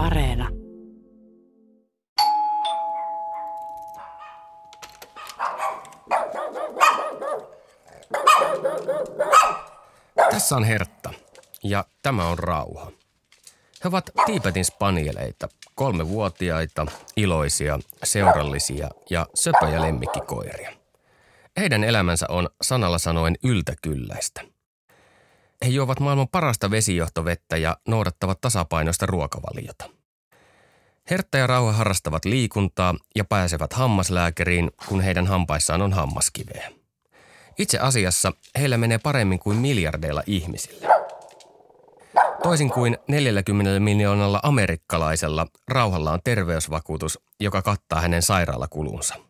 Areena. Tässä on Hertta ja tämä on Rauha. He ovat Tiipetin spanieleita, kolmevuotiaita, iloisia, seurallisia ja söpöjä lemmikkikoiria. Heidän elämänsä on sanalla sanoen yltäkylläistä. He juovat maailman parasta vesijohtovettä ja noudattavat tasapainoista ruokavaliota. Hertta ja Rauha harrastavat liikuntaa ja pääsevät hammaslääkäriin, kun heidän hampaissaan on hammaskiveä. Itse asiassa heillä menee paremmin kuin miljardeilla ihmisillä. Toisin kuin 40 miljoonalla amerikkalaisella, Rauhalla on terveysvakuutus, joka kattaa hänen sairaalakulunsa.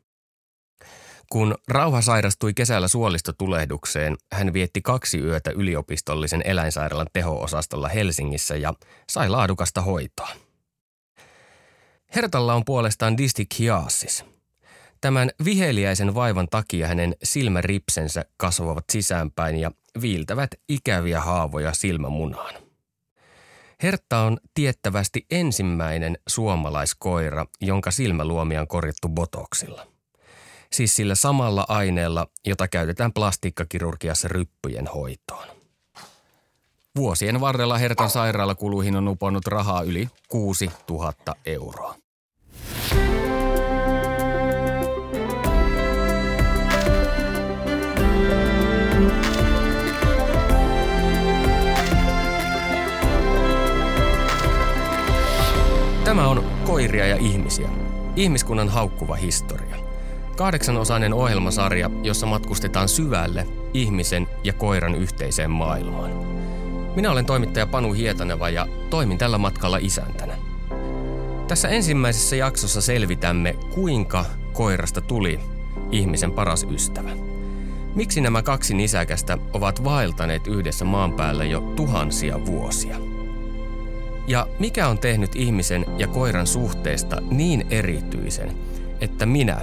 Kun Rauha sairastui kesällä suolistotulehdukseen, hän vietti kaksi yötä yliopistollisen eläinsairaalan teho-osastolla Helsingissä ja sai laadukasta hoitoa. Hertalla on puolestaan distichiasis. Tämän viheliäisen vaivan takia hänen silmäripsensä kasvavat sisäänpäin ja viiltävät ikäviä haavoja silmämunaan. Hertta on tiettävästi ensimmäinen suomalaiskoira, jonka silmäluomia on korjattu botoksilla. Siis sillä samalla aineella, jota käytetään plastiikkakirurgiassa ryppyjen hoitoon. Vuosien varrella Hertan sairaalakuluihin on uponnut rahaa yli 6000 euroa. Tämä on Koiria ja ihmisiä. Ihmiskunnan haukkuva historia. Kahdeksanosainen ohjelmasarja, jossa matkustetaan syvälle ihmisen ja koiran yhteiseen maailmaan. Minä olen toimittaja Panu Hietaneva ja toimin tällä matkalla isäntänä. Tässä ensimmäisessä jaksossa selvitämme, kuinka koirasta tuli ihmisen paras ystävä. Miksi nämä kaksi nisäkästä ovat vaeltaneet yhdessä maan päällä jo tuhansia vuosia – ja mikä on tehnyt ihmisen ja koiran suhteesta niin erityisen, että minä,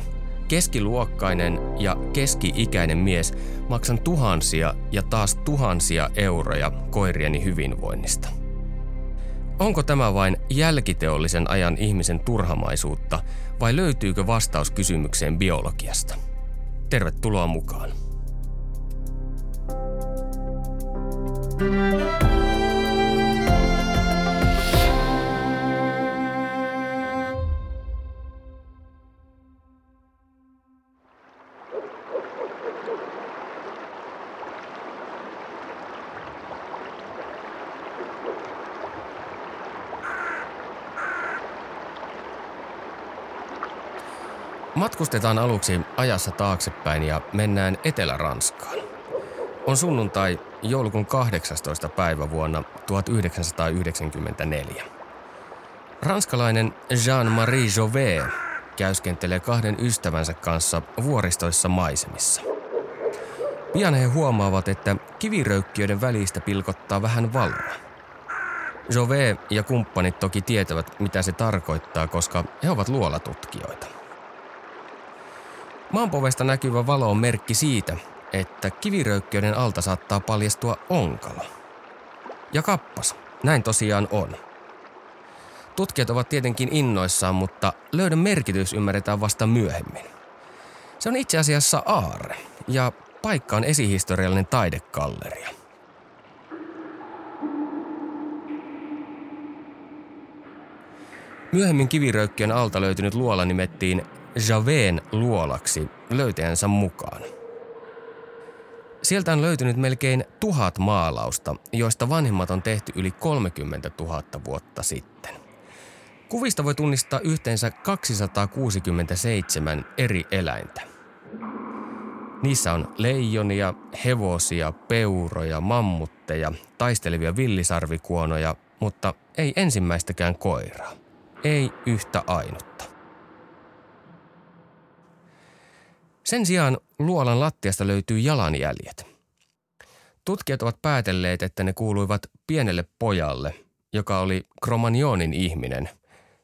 keskiluokkainen ja keski-ikäinen mies, maksan tuhansia ja taas tuhansia euroja koirieni hyvinvoinnista? Onko tämä vain jälkiteollisen ajan ihmisen turhamaisuutta vai löytyykö vastaus kysymykseen biologiasta? Tervetuloa mukaan. thank you Matkustetaan aluksi ajassa taaksepäin ja mennään Etelä-Ranskaan. On sunnuntai joulukuun 18. päivä vuonna 1994. Ranskalainen Jean-Marie Jouvet käyskentelee kahden ystävänsä kanssa vuoristoissa maisemissa. Pian he huomaavat, että kiviröykkiöiden välistä pilkottaa vähän valoa. Jove ja kumppanit toki tietävät, mitä se tarkoittaa, koska he ovat luolatutkijoita. Maanpovesta näkyvä valo on merkki siitä, että kiviröykköiden alta saattaa paljastua onkalo. Ja kappas, näin tosiaan on. Tutkijat ovat tietenkin innoissaan, mutta löydön merkitys ymmärretään vasta myöhemmin. Se on itse asiassa aarre, ja paikka on esihistoriallinen taidekalleria. Myöhemmin kiviröykkiön alta löytynyt luola nimettiin Javeen luolaksi löytäjänsä mukaan. Sieltä on löytynyt melkein tuhat maalausta, joista vanhimmat on tehty yli 30 000 vuotta sitten. Kuvista voi tunnistaa yhteensä 267 eri eläintä. Niissä on leijonia, hevosia, peuroja, mammutteja, taistelevia villisarvikuonoja, mutta ei ensimmäistäkään koiraa. Ei yhtä ainutta. Sen sijaan luolan lattiasta löytyy jalanjäljet. Tutkijat ovat päätelleet, että ne kuuluivat pienelle pojalle, joka oli Kromagnonin ihminen,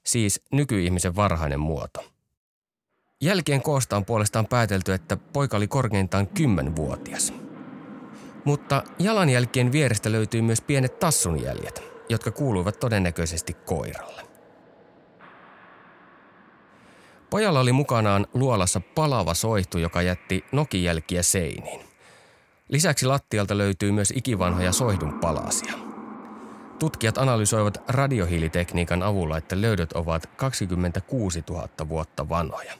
siis nykyihmisen varhainen muoto. Jälkeen koosta on puolestaan päätelty, että poika oli korkeintaan kymmenvuotias. Mutta jalanjälkien vierestä löytyy myös pienet tassunjäljet, jotka kuuluivat todennäköisesti koiralle. Pojalla oli mukanaan luolassa palava soihtu, joka jätti nokijälkiä seiniin. Lisäksi lattialta löytyy myös ikivanhoja soihdun palasia. Tutkijat analysoivat radiohiilitekniikan avulla, että löydöt ovat 26 000 vuotta vanhoja.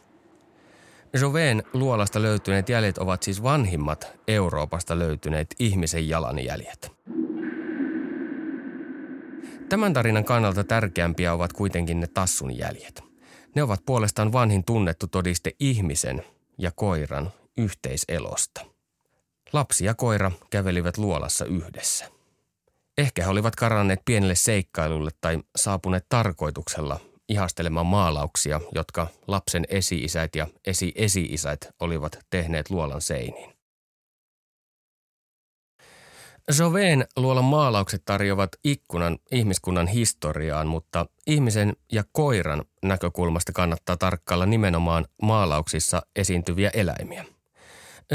Joveen luolasta löytyneet jäljet ovat siis vanhimmat Euroopasta löytyneet ihmisen jalanjäljet. Tämän tarinan kannalta tärkeämpiä ovat kuitenkin ne tassun jäljet. Ne ovat puolestaan vanhin tunnettu todiste ihmisen ja koiran yhteiselosta. Lapsi ja koira kävelivät luolassa yhdessä. Ehkä he olivat karanneet pienelle seikkailulle tai saapuneet tarkoituksella ihastelemaan maalauksia, jotka lapsen esi-isät ja esi-esi-isät olivat tehneet luolan seiniin. Joveen luolan maalaukset tarjoavat ikkunan ihmiskunnan historiaan, mutta ihmisen ja koiran näkökulmasta kannattaa tarkkailla nimenomaan maalauksissa esiintyviä eläimiä.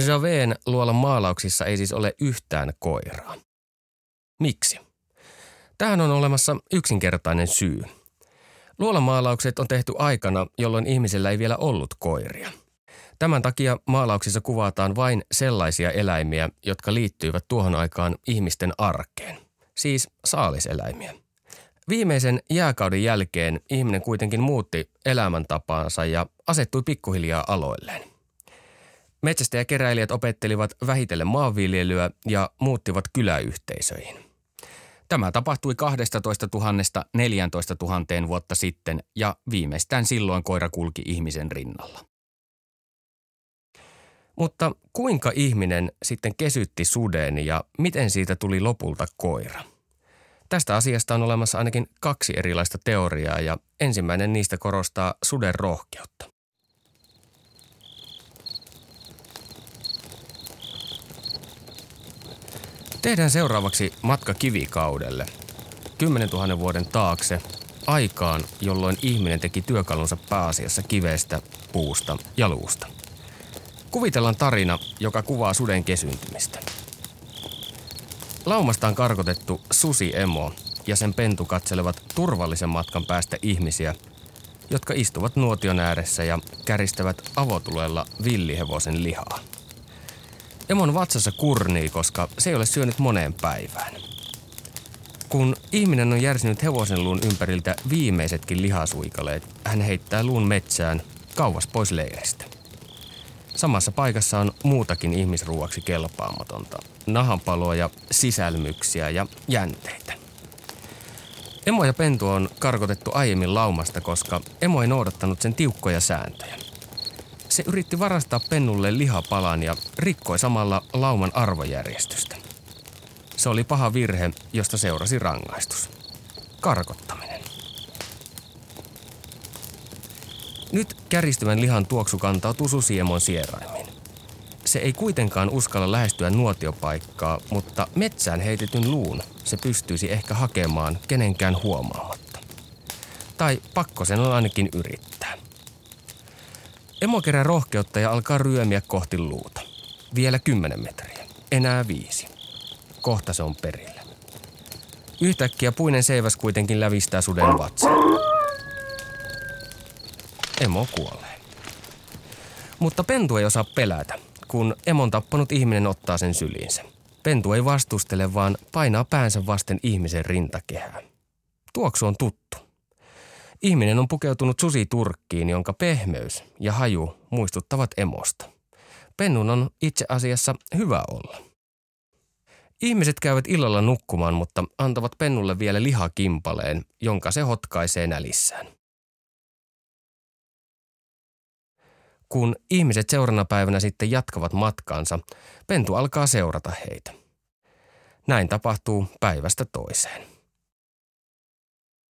Javeen luolan maalauksissa ei siis ole yhtään koiraa. Miksi? Tähän on olemassa yksinkertainen syy – Luolamaalaukset on tehty aikana, jolloin ihmisellä ei vielä ollut koiria. Tämän takia maalauksissa kuvataan vain sellaisia eläimiä, jotka liittyivät tuohon aikaan ihmisten arkeen, siis saaliseläimiä. Viimeisen jääkauden jälkeen ihminen kuitenkin muutti elämäntapaansa ja asettui pikkuhiljaa aloilleen. Metsästäjäkeräilijät opettelivat vähitellen maanviljelyä ja muuttivat kyläyhteisöihin. Tämä tapahtui 12 000 14 000 vuotta sitten ja viimeistään silloin koira kulki ihmisen rinnalla. Mutta kuinka ihminen sitten kesytti suden ja miten siitä tuli lopulta koira? Tästä asiasta on olemassa ainakin kaksi erilaista teoriaa ja ensimmäinen niistä korostaa suden rohkeutta. Tehdään seuraavaksi matka kivikaudelle. 10 000 vuoden taakse, aikaan, jolloin ihminen teki työkalunsa pääasiassa kivestä, puusta ja luusta. Kuvitellaan tarina, joka kuvaa suden kesyntymistä. Laumasta on karkotettu susi emo ja sen pentu katselevat turvallisen matkan päästä ihmisiä, jotka istuvat nuotion ääressä ja käristävät avotulella villihevosen lihaa. Emon vatsassa kurnii, koska se ei ole syönyt moneen päivään. Kun ihminen on järsinyt hevosen luun ympäriltä viimeisetkin lihasuikaleet, hän heittää luun metsään kauas pois leiristä. Samassa paikassa on muutakin ihmisruuaksi kelpaamatonta. Nahanpaloja, sisälmyksiä ja jänteitä. Emo ja pentu on karkotettu aiemmin laumasta, koska emo ei noudattanut sen tiukkoja sääntöjä. Se yritti varastaa pennulle lihapalan ja rikkoi samalla lauman arvojärjestystä. Se oli paha virhe, josta seurasi rangaistus. Karkottaminen. Nyt käristyvän lihan tuoksu kantautuu susiemon sieraimiin. Se ei kuitenkaan uskalla lähestyä nuotiopaikkaa, mutta metsään heitetyn luun se pystyisi ehkä hakemaan kenenkään huomaamatta. Tai pakko sen on ainakin yrittää. Emo kerää rohkeutta ja alkaa ryömiä kohti luuta. Vielä kymmenen metriä. Enää viisi. Kohta se on perillä. Yhtäkkiä puinen seiväs kuitenkin lävistää suden vatsan. Emo kuolee. Mutta pentu ei osaa pelätä, kun emon tappanut ihminen ottaa sen syliinsä. Pentu ei vastustele, vaan painaa päänsä vasten ihmisen rintakehää. Tuoksu on tuttu. Ihminen on pukeutunut susiturkkiin, jonka pehmeys ja haju muistuttavat emosta. Pennun on itse asiassa hyvä olla. Ihmiset käyvät illalla nukkumaan, mutta antavat pennulle vielä lihakimpaleen, jonka se hotkaisee nälissään. Kun ihmiset seurana päivänä sitten jatkavat matkaansa, pentu alkaa seurata heitä. Näin tapahtuu päivästä toiseen.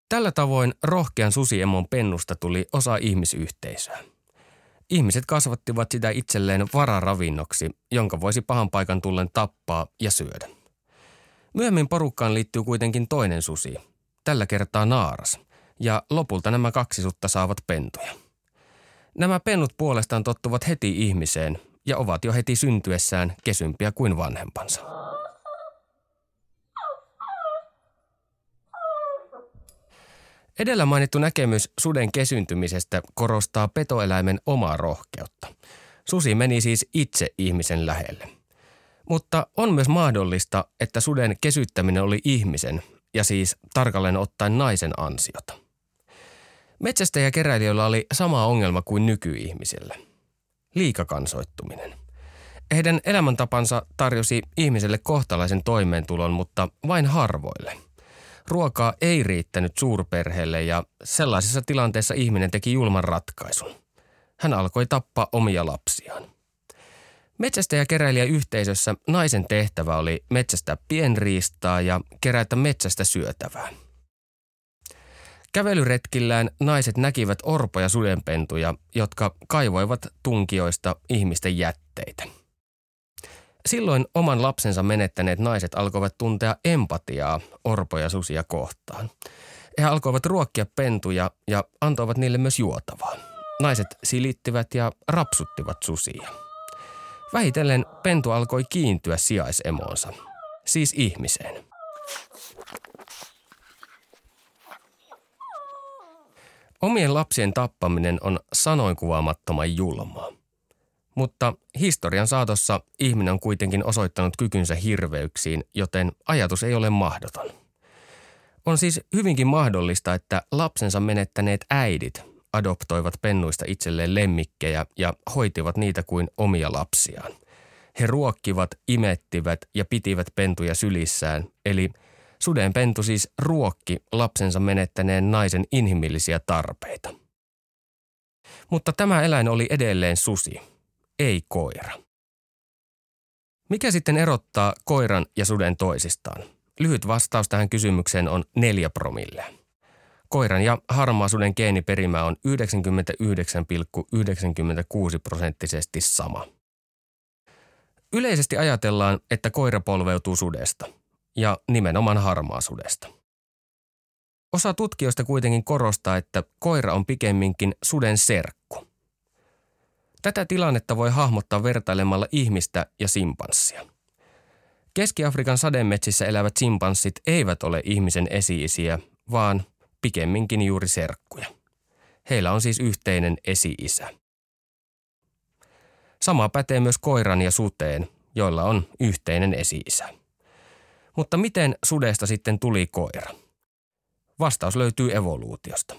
Tällä tavoin rohkean susiemon pennusta tuli osa ihmisyhteisöä. Ihmiset kasvattivat sitä itselleen vararavinnoksi, jonka voisi pahan paikan tullen tappaa ja syödä. Myöhemmin porukkaan liittyy kuitenkin toinen susi, tällä kertaa naaras, ja lopulta nämä kaksi sutta saavat pentuja. Nämä pennut puolestaan tottuvat heti ihmiseen ja ovat jo heti syntyessään kesympiä kuin vanhempansa. Edellä mainittu näkemys suden kesyntymisestä korostaa petoeläimen omaa rohkeutta. Susi meni siis itse ihmisen lähelle. Mutta on myös mahdollista, että suden kesyttäminen oli ihmisen, ja siis tarkalleen ottaen naisen ansiota. Metsästäjäkeräilijöillä oli sama ongelma kuin nykyihmisillä. Liikakansoittuminen. Heidän elämäntapansa tarjosi ihmiselle kohtalaisen toimeentulon, mutta vain harvoille. Ruokaa ei riittänyt suurperheelle ja sellaisessa tilanteessa ihminen teki julman ratkaisun. Hän alkoi tappaa omia lapsiaan. Metsästäjäkeräilijä yhteisössä naisen tehtävä oli metsästää pienriistaa ja kerätä metsästä syötävää. Kävelyretkillään naiset näkivät orpoja sudenpentuja, jotka kaivoivat tunkioista ihmisten jätteitä. Silloin oman lapsensa menettäneet naiset alkoivat tuntea empatiaa orpoja susia kohtaan. He alkoivat ruokkia pentuja ja antoivat niille myös juotavaa. Naiset silittivät ja rapsuttivat susia. Vähitellen pentu alkoi kiintyä sijaisemoonsa, siis ihmiseen. Omien lapsien tappaminen on sanoin kuvaamattoman julmaa. Mutta historian saatossa ihminen on kuitenkin osoittanut kykynsä hirveyksiin, joten ajatus ei ole mahdoton. On siis hyvinkin mahdollista, että lapsensa menettäneet äidit adoptoivat pennuista itselleen lemmikkejä ja hoitivat niitä kuin omia lapsiaan. He ruokkivat, imettivät ja pitivät pentuja sylissään, eli suden pentu siis ruokki lapsensa menettäneen naisen inhimillisiä tarpeita. Mutta tämä eläin oli edelleen susi, ei koira. Mikä sitten erottaa koiran ja suden toisistaan? Lyhyt vastaus tähän kysymykseen on neljä promille. Koiran ja harmaasuden geeniperimä on 99,96 prosenttisesti sama. Yleisesti ajatellaan, että koira polveutuu sudesta, ja nimenomaan harmaasudesta. Osa tutkijoista kuitenkin korostaa, että koira on pikemminkin suden serkku. Tätä tilannetta voi hahmottaa vertailemalla ihmistä ja simpanssia. Keski-Afrikan sademetsissä elävät simpanssit eivät ole ihmisen esi-isiä, vaan pikemminkin juuri serkkuja. Heillä on siis yhteinen esi-isä. Sama pätee myös koiran ja suteen, joilla on yhteinen esi-isä. Mutta miten sudesta sitten tuli koira? Vastaus löytyy evoluutiosta.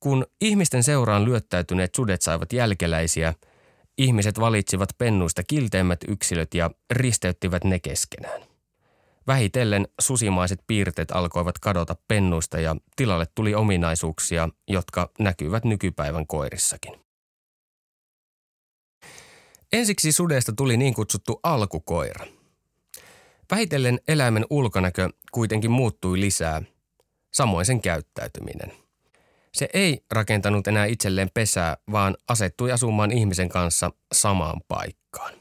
Kun ihmisten seuraan lyöttäytyneet sudet saivat jälkeläisiä, ihmiset valitsivat pennuista kilteimmät yksilöt ja risteyttivät ne keskenään. Vähitellen susimaiset piirteet alkoivat kadota pennuista ja tilalle tuli ominaisuuksia, jotka näkyvät nykypäivän koirissakin. Ensiksi sudesta tuli niin kutsuttu alkukoira. Vähitellen eläimen ulkonäkö kuitenkin muuttui lisää, samoin sen käyttäytyminen. Se ei rakentanut enää itselleen pesää, vaan asettui asumaan ihmisen kanssa samaan paikkaan.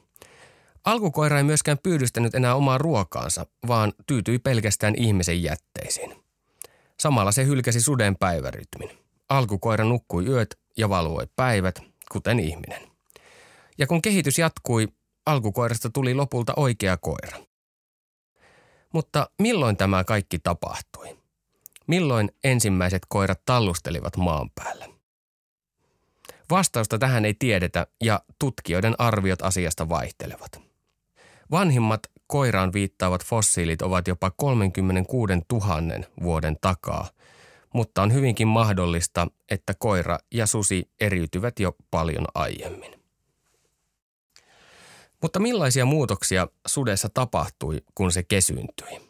Alkukoira ei myöskään pyydystänyt enää omaa ruokaansa, vaan tyytyi pelkästään ihmisen jätteisiin. Samalla se hylkäsi suden päivärytmin. Alkukoira nukkui yöt ja valvoi päivät, kuten ihminen. Ja kun kehitys jatkui, alkukoirasta tuli lopulta oikea koira. Mutta milloin tämä kaikki tapahtui? Milloin ensimmäiset koirat tallustelivat maan päällä? Vastausta tähän ei tiedetä ja tutkijoiden arviot asiasta vaihtelevat. Vanhimmat koiraan viittaavat fossiilit ovat jopa 36 000 vuoden takaa, mutta on hyvinkin mahdollista, että koira ja susi eriytyvät jo paljon aiemmin. Mutta millaisia muutoksia sudessa tapahtui, kun se kesyntyi?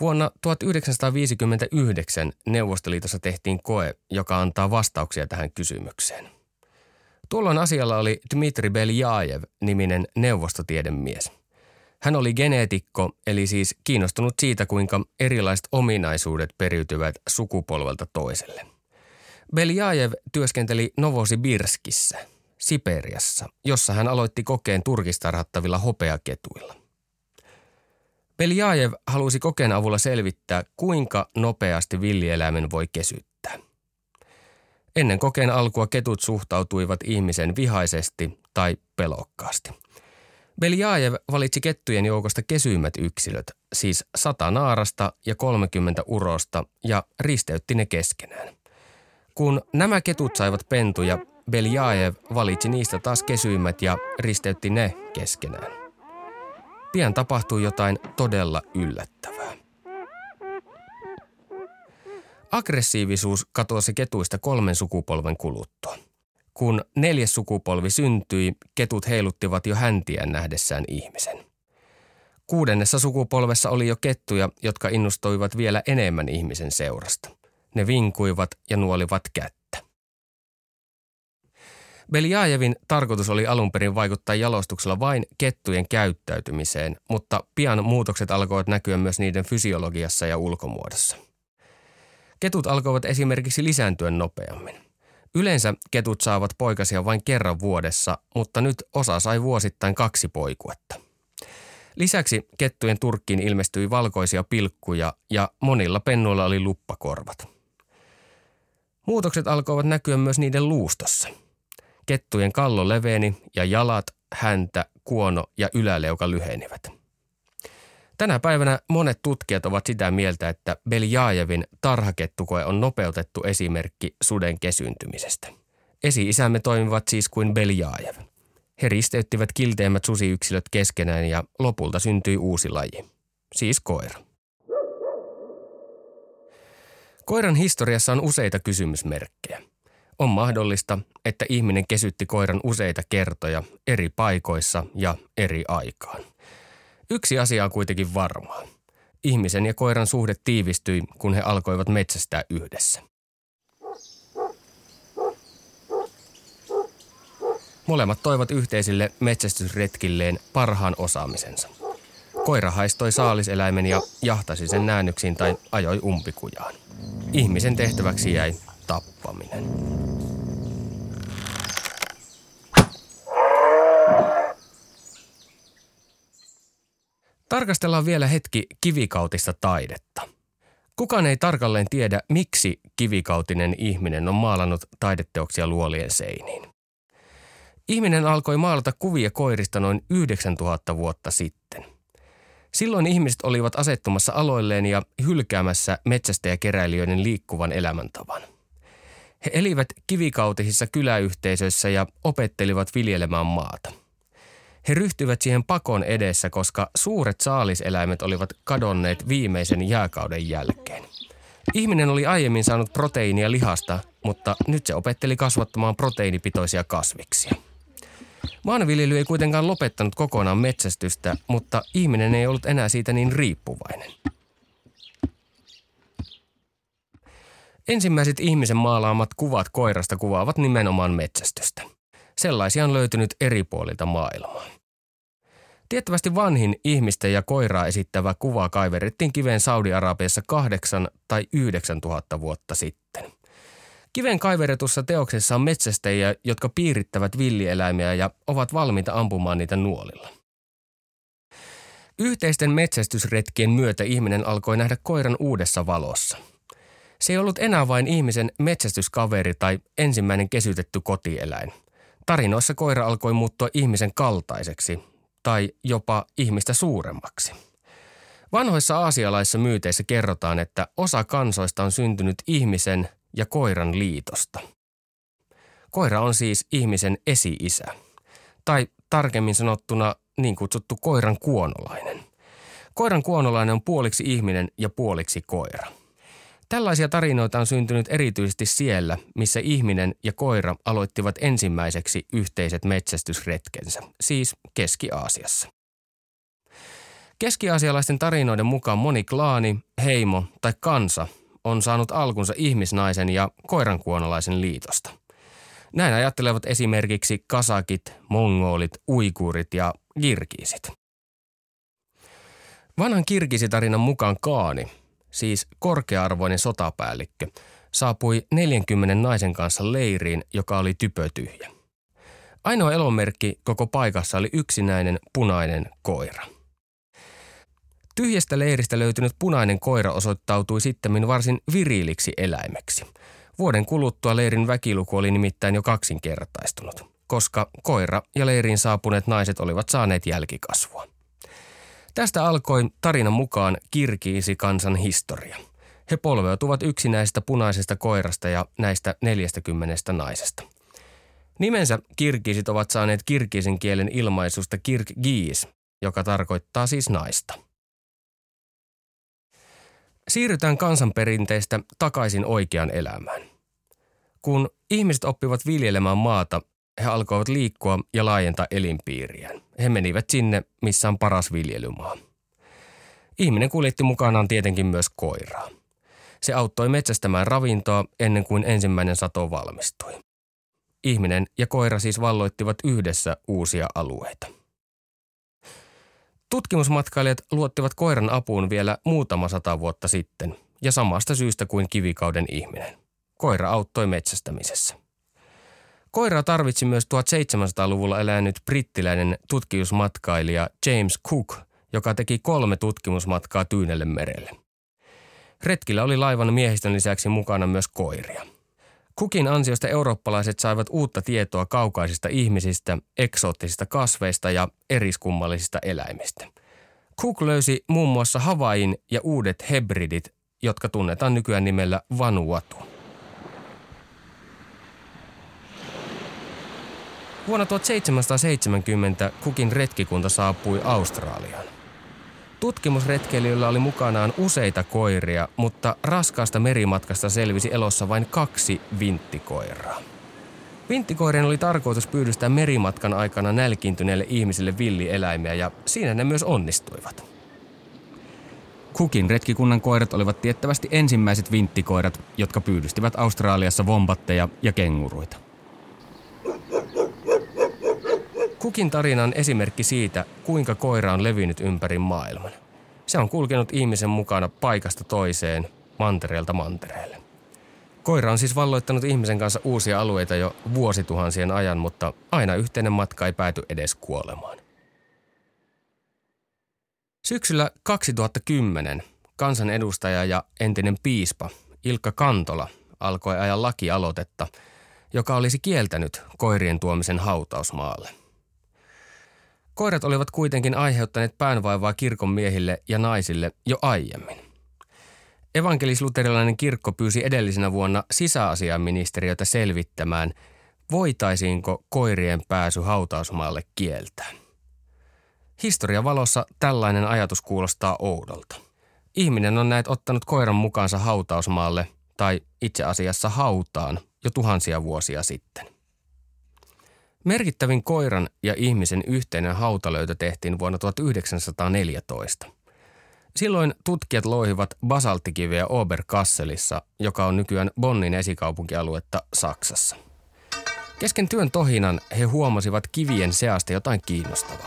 Vuonna 1959 Neuvostoliitossa tehtiin koe, joka antaa vastauksia tähän kysymykseen. Tuolloin asialla oli Dmitri Beljajev niminen neuvostotiedemies. Hän oli geneetikko, eli siis kiinnostunut siitä, kuinka erilaiset ominaisuudet periytyvät sukupolvelta toiselle. Beljajev työskenteli Novosibirskissä, Siperiassa, jossa hän aloitti kokeen turkistarhattavilla hopeaketuilla. Beljajev halusi kokeen avulla selvittää, kuinka nopeasti villieläimen voi kesyttää. Ennen kokeen alkua ketut suhtautuivat ihmisen vihaisesti tai pelokkaasti. Beljajev valitsi kettujen joukosta kesyimmät yksilöt, siis sata naarasta ja 30 urosta ja risteytti ne keskenään. Kun nämä ketut saivat pentuja, Beljaev valitsi niistä taas kesyimmät ja risteytti ne keskenään. Pian tapahtui jotain todella yllättävää. Aggressiivisuus katosi ketuista kolmen sukupolven kuluttua. Kun neljäs sukupolvi syntyi, ketut heiluttivat jo häntiään nähdessään ihmisen. Kuudennessa sukupolvessa oli jo kettuja, jotka innostuivat vielä enemmän ihmisen seurasta. Ne vinkuivat ja nuolivat kättä. Beljaajevin tarkoitus oli alun perin vaikuttaa jalostuksella vain kettujen käyttäytymiseen, mutta pian muutokset alkoivat näkyä myös niiden fysiologiassa ja ulkomuodossa. Ketut alkoivat esimerkiksi lisääntyä nopeammin. Yleensä ketut saavat poikasia vain kerran vuodessa, mutta nyt osa sai vuosittain kaksi poikuetta. Lisäksi kettujen turkkiin ilmestyi valkoisia pilkkuja ja monilla pennuilla oli luppakorvat. Muutokset alkoivat näkyä myös niiden luustossa. Kettujen kallo leveeni ja jalat, häntä, kuono ja yläleuka lyhenivät. Tänä päivänä monet tutkijat ovat sitä mieltä, että Beljaajevin tarhakettukoe on nopeutettu esimerkki suden kesyntymisestä. Esi-isämme toimivat siis kuin Beljaajev. He risteyttivät kilteimmät susiyksilöt keskenään ja lopulta syntyi uusi laji, siis koira. Koiran historiassa on useita kysymysmerkkejä. On mahdollista, että ihminen kesytti koiran useita kertoja eri paikoissa ja eri aikaan. Yksi asia on kuitenkin varmaa. Ihmisen ja koiran suhde tiivistyi, kun he alkoivat metsästää yhdessä. Molemmat toivat yhteisille metsästysretkilleen parhaan osaamisensa. Koira haistoi saaliseläimen ja jahtasi sen näännyksiin tai ajoi umpikujaan. Ihmisen tehtäväksi jäi tappaminen. Tarkastellaan vielä hetki kivikautista taidetta. Kukaan ei tarkalleen tiedä, miksi kivikautinen ihminen on maalannut taideteoksia luolien seiniin. Ihminen alkoi maalata kuvia koirista noin 9000 vuotta sitten. Silloin ihmiset olivat asettumassa aloilleen ja hylkäämässä metsästä ja keräilijöiden liikkuvan elämäntavan. He elivät kivikautisissa kyläyhteisöissä ja opettelivat viljelemään maata – he ryhtyivät siihen pakon edessä, koska suuret saaliseläimet olivat kadonneet viimeisen jääkauden jälkeen. Ihminen oli aiemmin saanut proteiinia lihasta, mutta nyt se opetteli kasvattamaan proteiinipitoisia kasviksia. Maanviljely ei kuitenkaan lopettanut kokonaan metsästystä, mutta ihminen ei ollut enää siitä niin riippuvainen. Ensimmäiset ihmisen maalaamat kuvat koirasta kuvaavat nimenomaan metsästystä. Sellaisia on löytynyt eri puolilta maailmaa. Tiettävästi vanhin ihmistä ja koiraa esittävä kuva kaiverettiin kiveen Saudi-Arabiassa kahdeksan tai yhdeksän tuhatta vuotta sitten. Kiven kaiveretussa teoksessa on metsästäjiä, jotka piirittävät villieläimiä ja ovat valmiita ampumaan niitä nuolilla. Yhteisten metsästysretkien myötä ihminen alkoi nähdä koiran uudessa valossa. Se ei ollut enää vain ihmisen metsästyskaveri tai ensimmäinen kesytetty kotieläin. Tarinoissa koira alkoi muuttua ihmisen kaltaiseksi, tai jopa ihmistä suuremmaksi. Vanhoissa aasialaissa myyteissä kerrotaan, että osa kansoista on syntynyt ihmisen ja koiran liitosta. Koira on siis ihmisen esi-isä, tai tarkemmin sanottuna niin kutsuttu koiran kuonolainen. Koiran kuonolainen on puoliksi ihminen ja puoliksi koira – Tällaisia tarinoita on syntynyt erityisesti siellä, missä ihminen ja koira aloittivat ensimmäiseksi yhteiset metsästysretkensä, siis Keski-Aasiassa. Keski-aasialaisten tarinoiden mukaan moni klaani, heimo tai kansa on saanut alkunsa ihmisnaisen ja koirankuonolaisen liitosta. Näin ajattelevat esimerkiksi kasakit, mongolit, uikuurit ja kirkiisit. Vanhan kirkisitarinan mukaan kaani – siis korkearvoinen sotapäällikkö, saapui 40 naisen kanssa leiriin, joka oli typötyhjä. Ainoa elomerkki koko paikassa oli yksinäinen punainen koira. Tyhjästä leiristä löytynyt punainen koira osoittautui sitten varsin viriiliksi eläimeksi. Vuoden kuluttua leirin väkiluku oli nimittäin jo kaksinkertaistunut, koska koira ja leiriin saapuneet naiset olivat saaneet jälkikasvua. Tästä alkoi tarinan mukaan Kirkiisi kansan historia. He polveutuvat yksinäisestä punaisesta koirasta ja näistä 40 naisesta. Nimensä kirkiisit ovat saaneet kirkiisin kielen ilmaisusta kirkgiis, joka tarkoittaa siis naista. Siirrytään kansanperinteistä takaisin oikeaan elämään. Kun ihmiset oppivat viljelemään maata, he alkoivat liikkua ja laajentaa elinpiiriään. He menivät sinne, missä on paras viljelymaa. Ihminen kuljetti mukanaan tietenkin myös koiraa. Se auttoi metsästämään ravintoa ennen kuin ensimmäinen sato valmistui. Ihminen ja koira siis valloittivat yhdessä uusia alueita. Tutkimusmatkailijat luottivat koiran apuun vielä muutama sata vuotta sitten ja samasta syystä kuin kivikauden ihminen. Koira auttoi metsästämisessä. Koiraa tarvitsi myös 1700-luvulla elänyt brittiläinen tutkimusmatkailija James Cook, joka teki kolme tutkimusmatkaa Tyynelle merelle. Retkillä oli laivan miehistön lisäksi mukana myös koiria. Kukin ansiosta eurooppalaiset saivat uutta tietoa kaukaisista ihmisistä, eksoottisista kasveista ja eriskummallisista eläimistä. Cook löysi muun muassa Havain ja uudet hebridit, jotka tunnetaan nykyään nimellä Vanuatu. Vuonna 1770 Kukin retkikunta saapui Australiaan. Tutkimusretkeilijöillä oli mukanaan useita koiria, mutta raskaasta merimatkasta selvisi elossa vain kaksi vinttikoiraa. Vinttikoirien oli tarkoitus pyydystää merimatkan aikana nälkiintyneille ihmisille villieläimiä ja siinä ne myös onnistuivat. Kukin retkikunnan koirat olivat tiettävästi ensimmäiset vinttikoirat, jotka pyydystivät Australiassa vombatteja ja kenguruita. Kukin tarina on esimerkki siitä, kuinka koira on levinnyt ympäri maailman. Se on kulkenut ihmisen mukana paikasta toiseen, mantereelta mantereelle. Koira on siis valloittanut ihmisen kanssa uusia alueita jo vuosituhansien ajan, mutta aina yhteinen matka ei pääty edes kuolemaan. Syksyllä 2010 kansanedustaja ja entinen piispa Ilkka Kantola alkoi ajaa lakialoitetta, joka olisi kieltänyt koirien tuomisen hautausmaalle – Koirat olivat kuitenkin aiheuttaneet päänvaivaa kirkon miehille ja naisille jo aiemmin. Evankelisluterilainen kirkko pyysi edellisenä vuonna sisäasiaministeriötä selvittämään, voitaisiinko koirien pääsy hautausmaalle kieltää. Historian valossa tällainen ajatus kuulostaa oudolta. Ihminen on näet ottanut koiran mukaansa hautausmaalle tai itse asiassa hautaan jo tuhansia vuosia sitten. Merkittävin koiran ja ihmisen yhteinen hautalöytö tehtiin vuonna 1914. Silloin tutkijat loihivat basalttikiveä Oberkasselissa, joka on nykyään Bonnin esikaupunkialuetta Saksassa. Kesken työn tohinan he huomasivat kivien seasta jotain kiinnostavaa.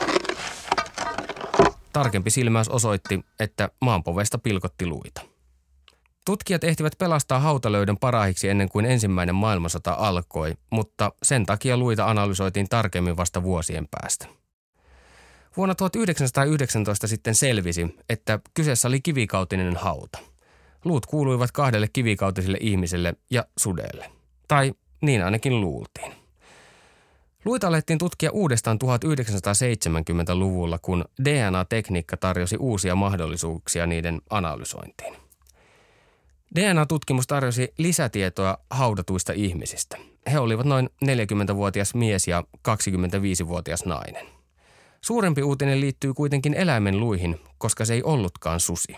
Tarkempi silmäys osoitti, että maanpovesta pilkotti luita – Tutkijat ehtivät pelastaa hautalöydön parahiksi ennen kuin ensimmäinen maailmansota alkoi, mutta sen takia luita analysoitiin tarkemmin vasta vuosien päästä. Vuonna 1919 sitten selvisi, että kyseessä oli kivikautinen hauta. Luut kuuluivat kahdelle kivikautiselle ihmiselle ja sudelle. Tai niin ainakin luultiin. Luita alettiin tutkia uudestaan 1970-luvulla, kun DNA-tekniikka tarjosi uusia mahdollisuuksia niiden analysointiin. DNA-tutkimus tarjosi lisätietoa haudatuista ihmisistä. He olivat noin 40-vuotias mies ja 25-vuotias nainen. Suurempi uutinen liittyy kuitenkin eläimen luihin, koska se ei ollutkaan susi.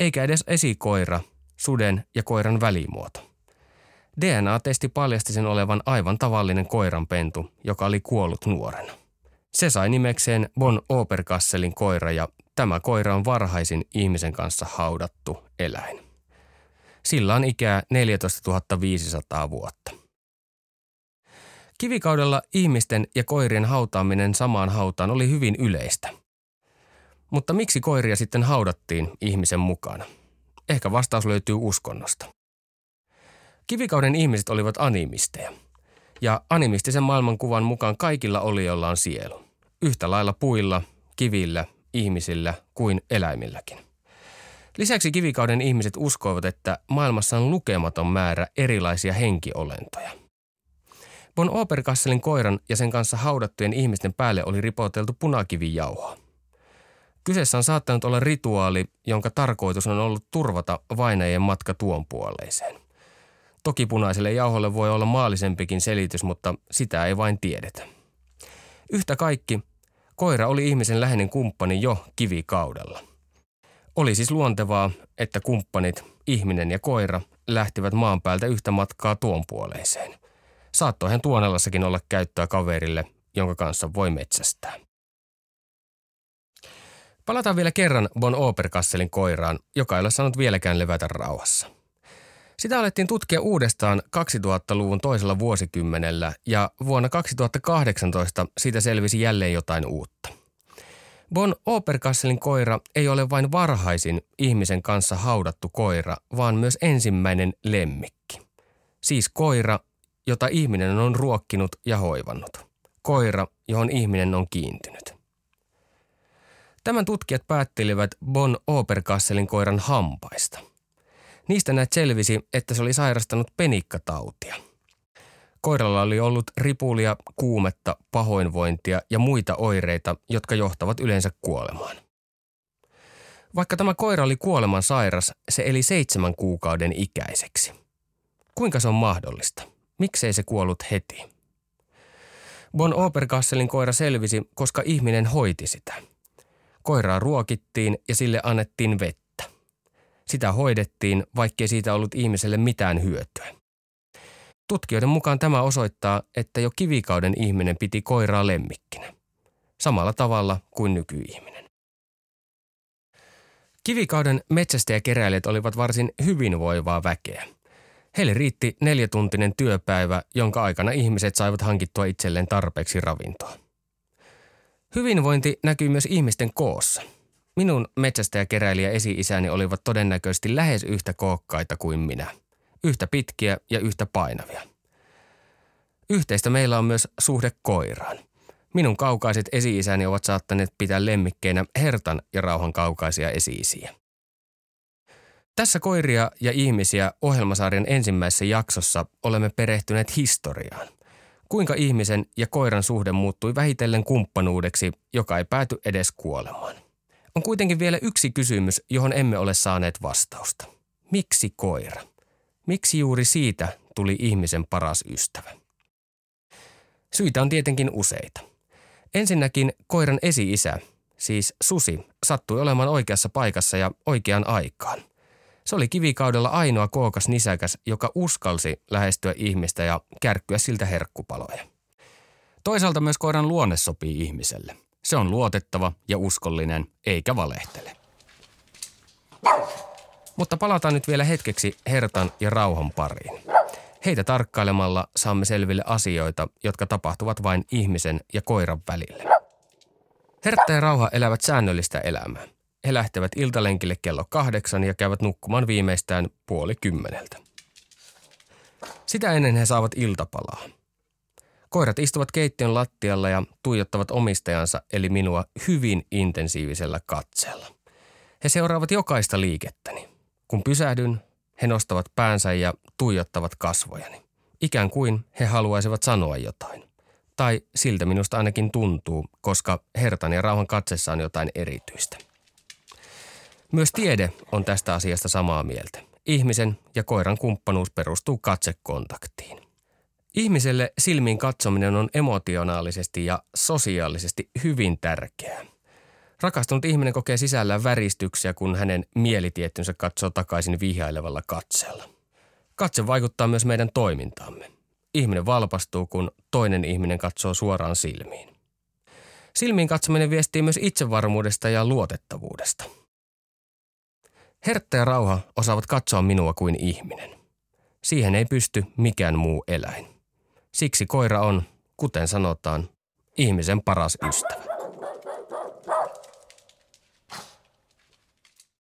Eikä edes esikoira, suden ja koiran välimuoto. DNA-testi paljasti sen olevan aivan tavallinen koiranpentu, joka oli kuollut nuorena. Se sai nimekseen Bon Operkasselin koira ja tämä koira on varhaisin ihmisen kanssa haudattu eläin. Sillä on ikää 14 500 vuotta. Kivikaudella ihmisten ja koirien hautaaminen samaan hautaan oli hyvin yleistä. Mutta miksi koiria sitten haudattiin ihmisen mukana? Ehkä vastaus löytyy uskonnosta. Kivikauden ihmiset olivat animisteja. Ja animistisen maailmankuvan mukaan kaikilla olioilla on sielu. Yhtä lailla puilla, kivillä, ihmisillä kuin eläimilläkin. Lisäksi kivikauden ihmiset uskoivat, että maailmassa on lukematon määrä erilaisia henkiolentoja. Von Operkasselin koiran ja sen kanssa haudattujen ihmisten päälle oli ripoteltu punakivijauhoa. Kyseessä on saattanut olla rituaali, jonka tarkoitus on ollut turvata vainajien matka tuon puoleiseen. Toki punaiselle jauholle voi olla maallisempikin selitys, mutta sitä ei vain tiedetä. Yhtä kaikki, koira oli ihmisen läheinen kumppani jo kivikaudella. Oli siis luontevaa, että kumppanit, ihminen ja koira, lähtivät maan päältä yhtä matkaa tuon puoleiseen. Saattoihan tuonelassakin olla käyttöä kaverille, jonka kanssa voi metsästää. Palataan vielä kerran Bon Operkasselin koiraan, joka ei ole saanut vieläkään levätä rauhassa. Sitä alettiin tutkia uudestaan 2000-luvun toisella vuosikymmenellä ja vuonna 2018 siitä selvisi jälleen jotain uutta. Bon Operkasselin koira ei ole vain varhaisin ihmisen kanssa haudattu koira, vaan myös ensimmäinen lemmikki. Siis koira, jota ihminen on ruokkinut ja hoivannut. Koira, johon ihminen on kiintynyt. Tämän tutkijat päättelivät Bon Operkasselin koiran hampaista. Niistä näet selvisi, että se oli sairastanut penikkatautia. Koiralla oli ollut ripulia, kuumetta, pahoinvointia ja muita oireita, jotka johtavat yleensä kuolemaan. Vaikka tämä koira oli kuoleman sairas, se eli seitsemän kuukauden ikäiseksi. Kuinka se on mahdollista? Miksei se kuollut heti? Bon Operkasselin koira selvisi, koska ihminen hoiti sitä – Koiraa ruokittiin ja sille annettiin vettä. Sitä hoidettiin, vaikkei siitä ollut ihmiselle mitään hyötyä. Tutkijoiden mukaan tämä osoittaa, että jo kivikauden ihminen piti koiraa lemmikkinä. Samalla tavalla kuin nykyihminen. Kivikauden metsästäjäkeräilijät olivat varsin hyvinvoivaa väkeä. Heille riitti neljätuntinen työpäivä, jonka aikana ihmiset saivat hankittua itselleen tarpeeksi ravintoa. Hyvinvointi näkyy myös ihmisten koossa. Minun metsästäjäkeräilijä esi-isäni olivat todennäköisesti lähes yhtä kookkaita kuin minä. Yhtä pitkiä ja yhtä painavia. Yhteistä meillä on myös suhde koiraan. Minun kaukaiset esi-isäni ovat saattaneet pitää lemmikkeinä hertan ja rauhan kaukaisia esi-isiä. Tässä koiria ja ihmisiä ohjelmasarjan ensimmäisessä jaksossa olemme perehtyneet historiaan – kuinka ihmisen ja koiran suhde muuttui vähitellen kumppanuudeksi, joka ei pääty edes kuolemaan. On kuitenkin vielä yksi kysymys, johon emme ole saaneet vastausta. Miksi koira? Miksi juuri siitä tuli ihmisen paras ystävä? Syitä on tietenkin useita. Ensinnäkin koiran esi-isä, siis Susi, sattui olemaan oikeassa paikassa ja oikeaan aikaan. Se oli kivikaudella ainoa kookas nisäkäs, joka uskalsi lähestyä ihmistä ja kärkkyä siltä herkkupaloja. Toisaalta myös koiran luonne sopii ihmiselle. Se on luotettava ja uskollinen, eikä valehtele. Mutta palataan nyt vielä hetkeksi Hertan ja Rauhan pariin. Heitä tarkkailemalla saamme selville asioita, jotka tapahtuvat vain ihmisen ja koiran välillä. Hertta ja Rauha elävät säännöllistä elämää. He lähtevät iltalenkille kello kahdeksan ja käyvät nukkumaan viimeistään puoli kymmeneltä. Sitä ennen he saavat iltapalaa. Koirat istuvat keittiön lattialla ja tuijottavat omistajansa eli minua hyvin intensiivisellä katseella. He seuraavat jokaista liikettäni. Kun pysähdyn, he nostavat päänsä ja tuijottavat kasvojani. Ikään kuin he haluaisivat sanoa jotain. Tai siltä minusta ainakin tuntuu, koska hertan ja rauhan katsessa on jotain erityistä. Myös tiede on tästä asiasta samaa mieltä. Ihmisen ja koiran kumppanuus perustuu katsekontaktiin. Ihmiselle silmiin katsominen on emotionaalisesti ja sosiaalisesti hyvin tärkeää. Rakastunut ihminen kokee sisällään väristyksiä, kun hänen mielitiettynsä katsoo takaisin vihjailevalla katseella. Katse vaikuttaa myös meidän toimintaamme. Ihminen valpastuu, kun toinen ihminen katsoo suoraan silmiin. Silmiin katsominen viestii myös itsevarmuudesta ja luotettavuudesta – Hertta ja rauha osaavat katsoa minua kuin ihminen. Siihen ei pysty mikään muu eläin. Siksi koira on, kuten sanotaan, ihmisen paras ystävä.